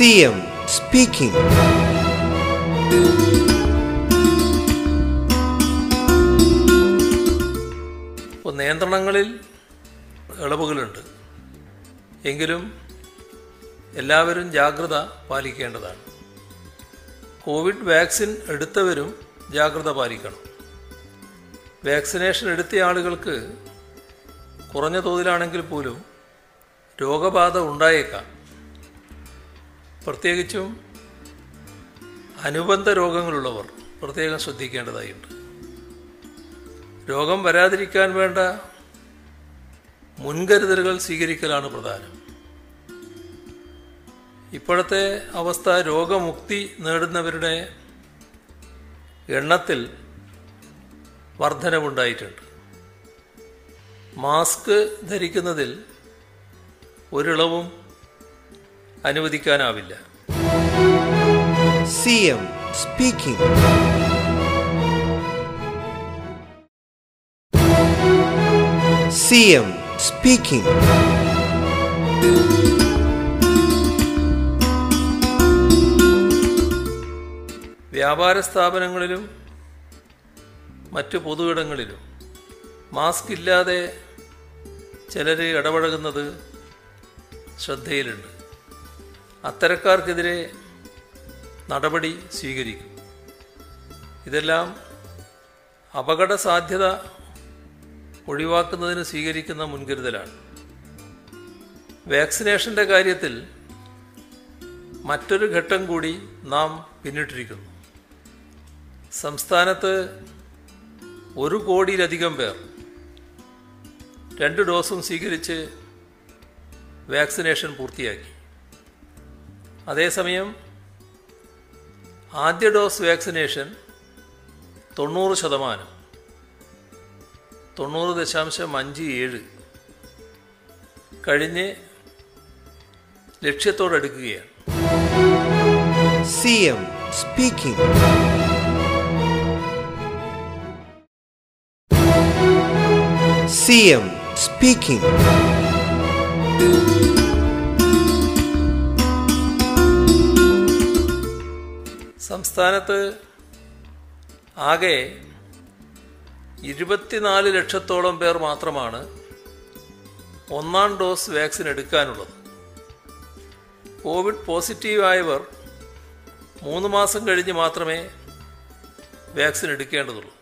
CM M ഇപ്പോൾ നിയന്ത്രണങ്ങളിൽ ഇളവുകളുണ്ട്. എങ്കിലും എല്ലാവരും ജാഗ്രത പാലിക്കേണ്ടതാണ്. കോവിഡ് വാക്സിൻ എടുത്തവരും ജാഗ്രത പാലിക്കണം. വാക്സിനേഷൻ എടുത്ത ആളുകൾക്ക് കുറഞ്ഞ തോതിലാണെങ്കിൽ പോലും രോഗബാധ ഉണ്ടായേക്കാം. പ്രത്യേകിച്ചും അനുബന്ധ രോഗങ്ങളുള്ളവർ പ്രത്യേകം ശ്രദ്ധിക്കേണ്ടതായിട്ടുണ്ട്. രോഗം വരാതിരിക്കാൻ വേണ്ട മുൻകരുതലുകൾ സ്വീകരിക്കലാണ് പ്രധാനം. ഇപ്പോഴത്തെ അവസ്ഥ രോഗമുക്തി നേടുന്നവരുടെ എണ്ണത്തിൽ വർധനവുണ്ടായിട്ടുണ്ട്. മാസ്ക് ധരിക്കുന്നതിൽ ഒരിളവും അനുവദിക്കാനാവില്ല. C M speaking C M speaking വ്യാപാര സ്ഥാപനങ്ങളിലും മറ്റു പൊതുയിടങ്ങളിലും മാസ്ക് ഇല്ലാതെ ചിലർ ഇടപഴകുന്നത് ശ്രദ്ധയിലുണ്ട്. അത്തരക്കാർക്കെതിരെ നടപടി സ്വീകരിക്കും. ഇതെല്ലാം അപകട സാധ്യത ഒഴിവാക്കുന്നതിന് സ്വീകരിക്കുന്ന മുൻകരുതലാണ്. വാക്സിനേഷന്റെ കാര്യത്തിൽ മറ്റൊരു ഘട്ടം കൂടി നാം പിന്നിട്ടിരിക്കുന്നു. സംസ്ഥാനത്ത് ഒരു കോടിയിലധികം പേർ രണ്ട് ഡോസും സ്വീകരിച്ച് വാക്സിനേഷൻ പൂർത്തിയാക്കി. അതേസമയം ആദ്യ ഡോസ് വാക്സിനേഷൻ തൊണ്ണൂറ് ശതമാനം തൊണ്ണൂറ് ദശാംശം അഞ്ച് ഏഴ് കഴിഞ്ഞ് ലക്ഷ്യത്തോടടുക്കുകയാണ് സ്പീക്കിംഗ് speaking. Speaking speaking. സംസ്ഥാനത്ത് ആകെ ഇരുപത്തിനാല് ലക്ഷത്തോളം പേർ മാത്രമാണ് ഒന്നാം ഡോസ് വാക്സിൻ എടുക്കാനുള്ളത്. കോവിഡ് പോസിറ്റീവായവർ മൂന്ന് മാസം കഴിഞ്ഞ് മാത്രമേ വാക്സിൻ എടുക്കേണ്ടതുള്ളൂ.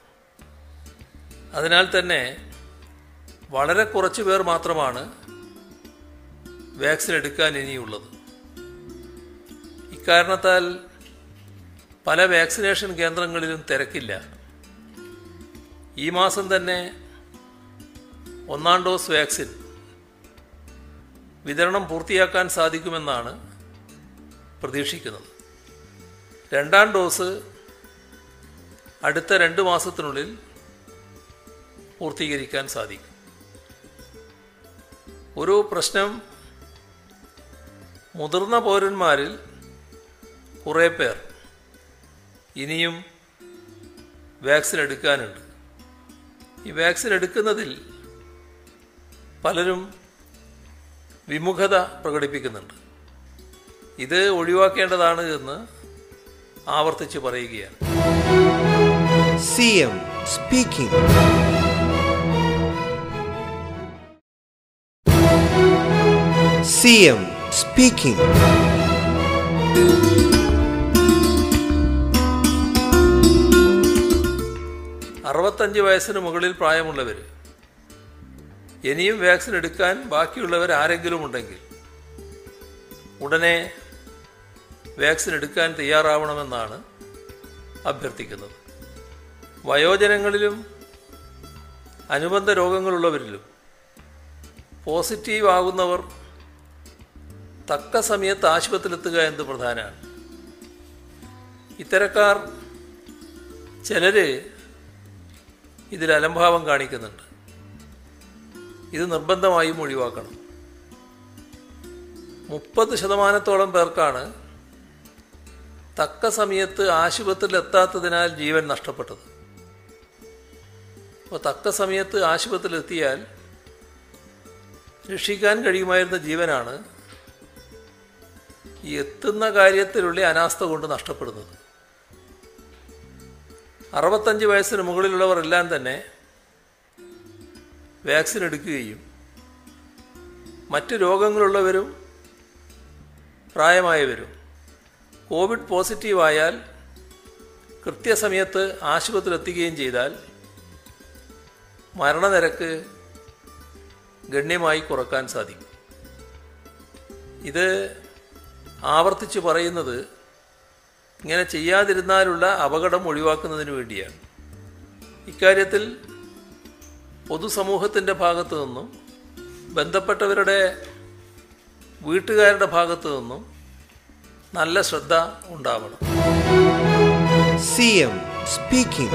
അതിനാൽ തന്നെ വളരെ കുറച്ച് പേർ മാത്രമാണ് വാക്സിൻ എടുക്കാൻ ഇനിയുള്ളത്. ഇക്കാരണത്താൽ പല വാക്സിനേഷൻ കേന്ദ്രങ്ങളിലും തിരക്കില്ല. ഈ മാസം തന്നെ ഒന്നാം ഡോസ് വാക്സിൻ വിതരണം പൂർത്തിയാക്കാൻ സാധിക്കുമെന്നാണ് പ്രതീക്ഷിക്കുന്നത്. രണ്ടാം ഡോസ് അടുത്ത രണ്ട് മാസത്തിനുള്ളിൽ പൂർത്തീകരിക്കാൻ സാധിക്കും. ഒരു പ്രശ്നം മുതിർന്ന പൗരന്മാരിൽ കുറേ പേർ ഇനിയും വാക്സിൻ എടുക്കാനുണ്ട്. ഈ വാക്സിൻ എടുക്കുന്നതിൽ പലരും വിമുഖത പ്രകടിപ്പിക്കുന്നുണ്ട്. ഇത് ഒഴിവാക്കേണ്ടതാണ് എന്ന് ആവർത്തിച്ച് പറയുകയാണ്. CM speaking. CM speaking. അറുപത്തഞ്ച് വയസ്സിന് മുകളിൽ പ്രായമുള്ളവർ ഇനിയും വാക്സിൻ എടുക്കാൻ ബാക്കിയുള്ളവർ ആരെങ്കിലും ഉണ്ടെങ്കിൽ ഉടനെ വാക്സിൻ എടുക്കാൻ തയ്യാറാവണമെന്നാണ് അഭ്യർത്ഥിക്കുന്നത്. വയോജനങ്ങളിലും അനുബന്ധ രോഗങ്ങളുള്ളവരിലും പോസിറ്റീവ് ആകുന്നവർ തക്ക സമയത്ത് ആശുപത്രിയിലെത്തുക എന്നത് പ്രധാനമാണ്. ഇത്തരക്കാർ ചിലര് ഇതിൽ അലംഭാവം കാണിക്കുന്നുണ്ട്. ഇത് നിർബന്ധമായും ഒഴിവാക്കണം. മുപ്പത് ശതമാനത്തോളം പേർക്കാണ് തക്ക സമയത്ത് ആശുപത്രിയിൽ എത്താത്തതിനാൽ ജീവൻ നഷ്ടപ്പെട്ടത്. അപ്പോൾ തക്ക സമയത്ത് ആശുപത്രിയിൽ എത്തിയാൽ രക്ഷിക്കാൻ കഴിയുമായിരുന്ന ജീവനാണ് ഈ എത്തുന്ന കാര്യത്തിലുള്ള അനാസ്ഥ കൊണ്ട് നഷ്ടപ്പെടുന്നത്. അറുപത്തഞ്ച് വയസ്സിന് മുകളിലുള്ളവർ എല്ലാം തന്നെ വാക്സിൻ എടുക്കുകയും മറ്റ് രോഗങ്ങളുള്ളവരും പ്രായമായവരും കോവിഡ് പോസിറ്റീവായാൽ കൃത്യസമയത്ത് ആശുപത്രിയിലെത്തുകയും ചെയ്താൽ മരണനിരക്ക് ഗണ്യമായി കുറയ്ക്കാൻ സാധിക്കും. ഇത് ആവർത്തിച്ച് പറയുന്നത് ഇങ്ങനെ ചെയ്യാതിരുന്നാലുള്ള അപകടം ഒഴിവാക്കുന്നതിന് വേണ്ടിയാണ് ഇക്കാര്യത്തിൽ പൊതുസമൂഹത്തിന്റെ ഭാഗത്തു നിന്നും ബന്ധപ്പെട്ടവരുടെ വീട്ടുകാരുടെ ഭാഗത്തു നിന്നും നല്ല ശ്രദ്ധ ഉണ്ടാവണം സി എം speaking.